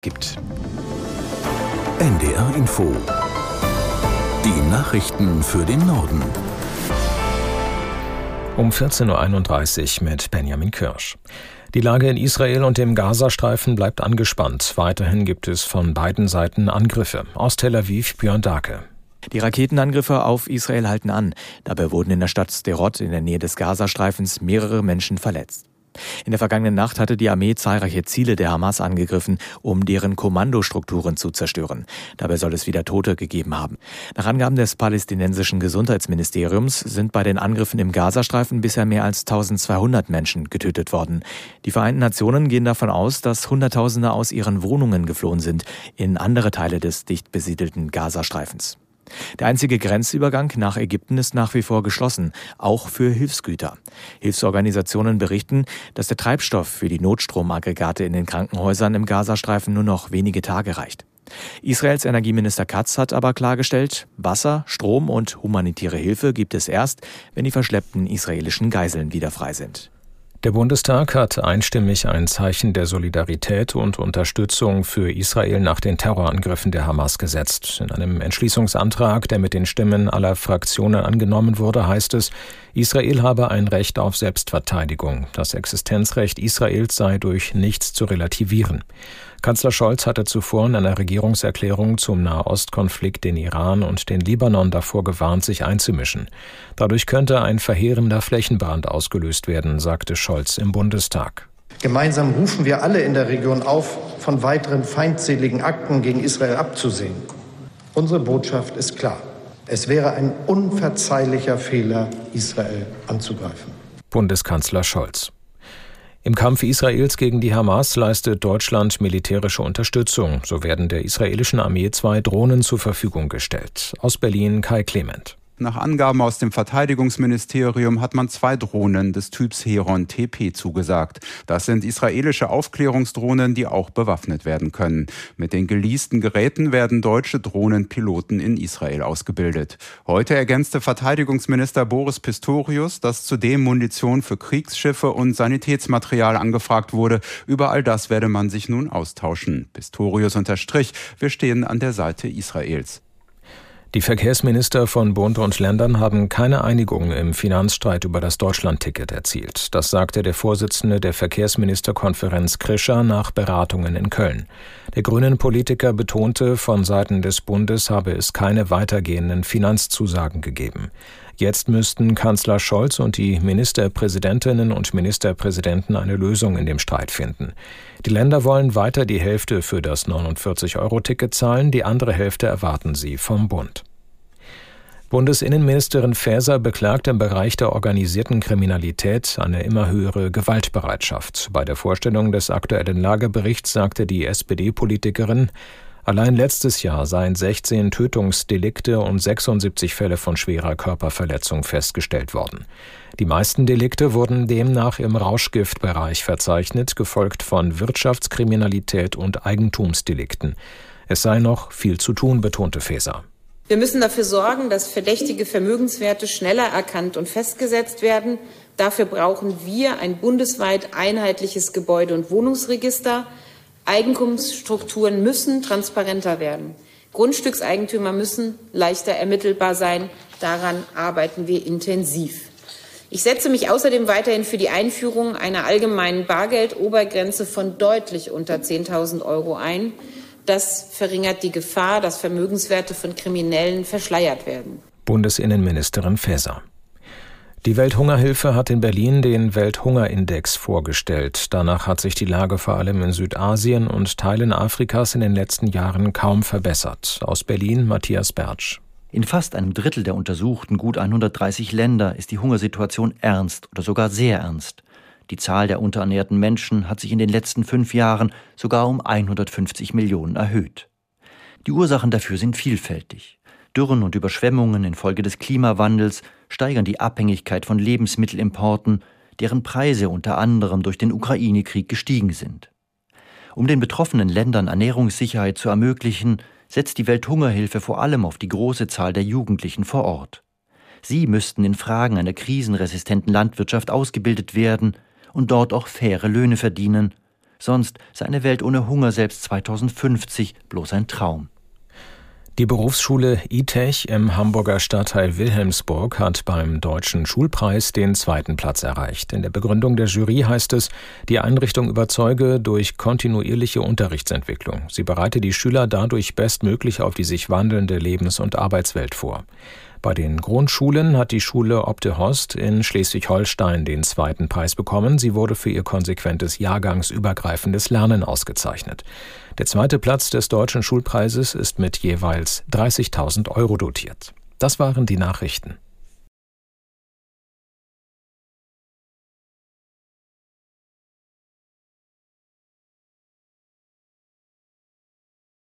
gibt. NDR Info. Die Nachrichten für den Norden. Um 14.31 Uhr mit Benjamin Kirsch. Die Lage in Israel und dem Gazastreifen bleibt angespannt. Weiterhin gibt es von beiden Seiten Angriffe. Aus Tel Aviv Björn Dake. Die Raketenangriffe auf Israel halten an. Dabei wurden in der Stadt Sderot in der Nähe des Gazastreifens mehrere Menschen verletzt. In der vergangenen Nacht hatte die Armee zahlreiche Ziele der Hamas angegriffen, um deren Kommandostrukturen zu zerstören. Dabei soll es wieder Tote gegeben haben. Nach Angaben des palästinensischen Gesundheitsministeriums sind bei den Angriffen im Gazastreifen bisher mehr als 1200 Menschen getötet worden. Die Vereinten Nationen gehen davon aus, dass Hunderttausende aus ihren Wohnungen geflohen sind in andere Teile des dicht besiedelten Gazastreifens. Der einzige Grenzübergang nach Ägypten ist nach wie vor geschlossen, auch für Hilfsgüter. Hilfsorganisationen berichten, dass der Treibstoff für die Notstromaggregate in den Krankenhäusern im Gazastreifen nur noch wenige Tage reicht. Israels Energieminister Katz hat aber klargestellt, Wasser, Strom und humanitäre Hilfe gibt es erst, wenn die verschleppten israelischen Geiseln wieder frei sind. Der Bundestag hat einstimmig ein Zeichen der Solidarität und Unterstützung für Israel nach den Terrorangriffen der Hamas gesetzt. In einem Entschließungsantrag, der mit den Stimmen aller Fraktionen angenommen wurde, heißt es, Israel habe ein Recht auf Selbstverteidigung. Das Existenzrecht Israels sei durch nichts zu relativieren. Kanzler Scholz hatte zuvor in einer Regierungserklärung zum Nahostkonflikt den Iran und den Libanon davor gewarnt, sich einzumischen. Dadurch könnte ein verheerender Flächenbrand ausgelöst werden, sagte Scholz im Bundestag. Gemeinsam rufen wir alle in der Region auf, von weiteren feindseligen Akten gegen Israel abzusehen. Unsere Botschaft ist klar. Es wäre ein unverzeihlicher Fehler, Israel anzugreifen. Bundeskanzler Scholz. Im Kampf Israels gegen die Hamas leistet Deutschland militärische Unterstützung. So werden der israelischen Armee zwei Drohnen zur Verfügung gestellt. Aus Berlin Kai Clement. Nach Angaben aus dem Verteidigungsministerium hat man zwei Drohnen des Typs Heron TP zugesagt. Das sind israelische Aufklärungsdrohnen, die auch bewaffnet werden können. Mit den geleasten Geräten werden deutsche Drohnenpiloten in Israel ausgebildet. Heute ergänzte Verteidigungsminister Boris Pistorius, dass zudem Munition für Kriegsschiffe und Sanitätsmaterial angefragt wurde. Über all das werde man sich nun austauschen. Pistorius unterstrich, wir stehen an der Seite Israels. Die Verkehrsminister von Bund und Ländern haben keine Einigung im Finanzstreit über das Deutschlandticket erzielt. Das sagte der Vorsitzende der Verkehrsministerkonferenz Krischer nach Beratungen in Köln. Der grünen Politiker betonte, von Seiten des Bundes habe es keine weitergehenden Finanzzusagen gegeben. Jetzt müssten Kanzler Scholz und die Ministerpräsidentinnen und Ministerpräsidenten eine Lösung in dem Streit finden. Die Länder wollen weiter die Hälfte für das 49-Euro-Ticket zahlen, die andere Hälfte erwarten sie vom Bund. Bundesinnenministerin Faeser beklagt im Bereich der organisierten Kriminalität eine immer höhere Gewaltbereitschaft. Bei der Vorstellung des aktuellen Lageberichts sagte die SPD-Politikerin, Allein letztes Jahr seien 16 Tötungsdelikte und 76 Fälle von schwerer Körperverletzung festgestellt worden. Die meisten Delikte wurden demnach im Rauschgiftbereich verzeichnet, gefolgt von Wirtschaftskriminalität und Eigentumsdelikten. Es sei noch viel zu tun, betonte Faeser. Wir müssen dafür sorgen, dass verdächtige Vermögenswerte schneller erkannt und festgesetzt werden. Dafür brauchen wir ein bundesweit einheitliches Gebäude- und Wohnungsregister, Eigentumsstrukturen müssen transparenter werden. Grundstückseigentümer müssen leichter ermittelbar sein. Daran arbeiten wir intensiv. Ich setze mich außerdem weiterhin für die Einführung einer allgemeinen Bargeldobergrenze von deutlich unter 10.000 Euro ein. Das verringert die Gefahr, dass Vermögenswerte von Kriminellen verschleiert werden. Bundesinnenministerin Faeser. Die Welthungerhilfe hat in Berlin den Welthungerindex vorgestellt. Danach hat sich die Lage vor allem in Südasien und Teilen Afrikas in den letzten Jahren kaum verbessert. Aus Berlin Matthias Bertsch. In fast einem Drittel der untersuchten gut 130 Länder ist die Hungersituation ernst oder sogar sehr ernst. Die Zahl der unterernährten Menschen hat sich in den letzten fünf Jahren sogar um 150 Millionen erhöht. Die Ursachen dafür sind vielfältig. Dürren und Überschwemmungen infolge des Klimawandels steigern die Abhängigkeit von Lebensmittelimporten, deren Preise unter anderem durch den Ukraine-Krieg gestiegen sind. Um den betroffenen Ländern Ernährungssicherheit zu ermöglichen, setzt die Welthungerhilfe vor allem auf die große Zahl der Jugendlichen vor Ort. Sie müssten in Fragen einer krisenresistenten Landwirtschaft ausgebildet werden und dort auch faire Löhne verdienen, Sonst sei eine Welt ohne Hunger selbst 2050 bloß ein Traum. Die Berufsschule ITECH im Hamburger Stadtteil Wilhelmsburg hat beim Deutschen Schulpreis den zweiten Platz erreicht. In der Begründung der Jury heißt es, die Einrichtung überzeuge durch kontinuierliche Unterrichtsentwicklung. Sie bereite die Schüler dadurch bestmöglich auf die sich wandelnde Lebens- und Arbeitswelt vor. Bei den Grundschulen hat die Schule Obte Horst in Schleswig-Holstein den zweiten Preis bekommen. Sie wurde für ihr konsequentes jahrgangsübergreifendes Lernen ausgezeichnet. Der zweite Platz des deutschen Schulpreises ist mit jeweils 30.000 Euro dotiert. Das waren die Nachrichten.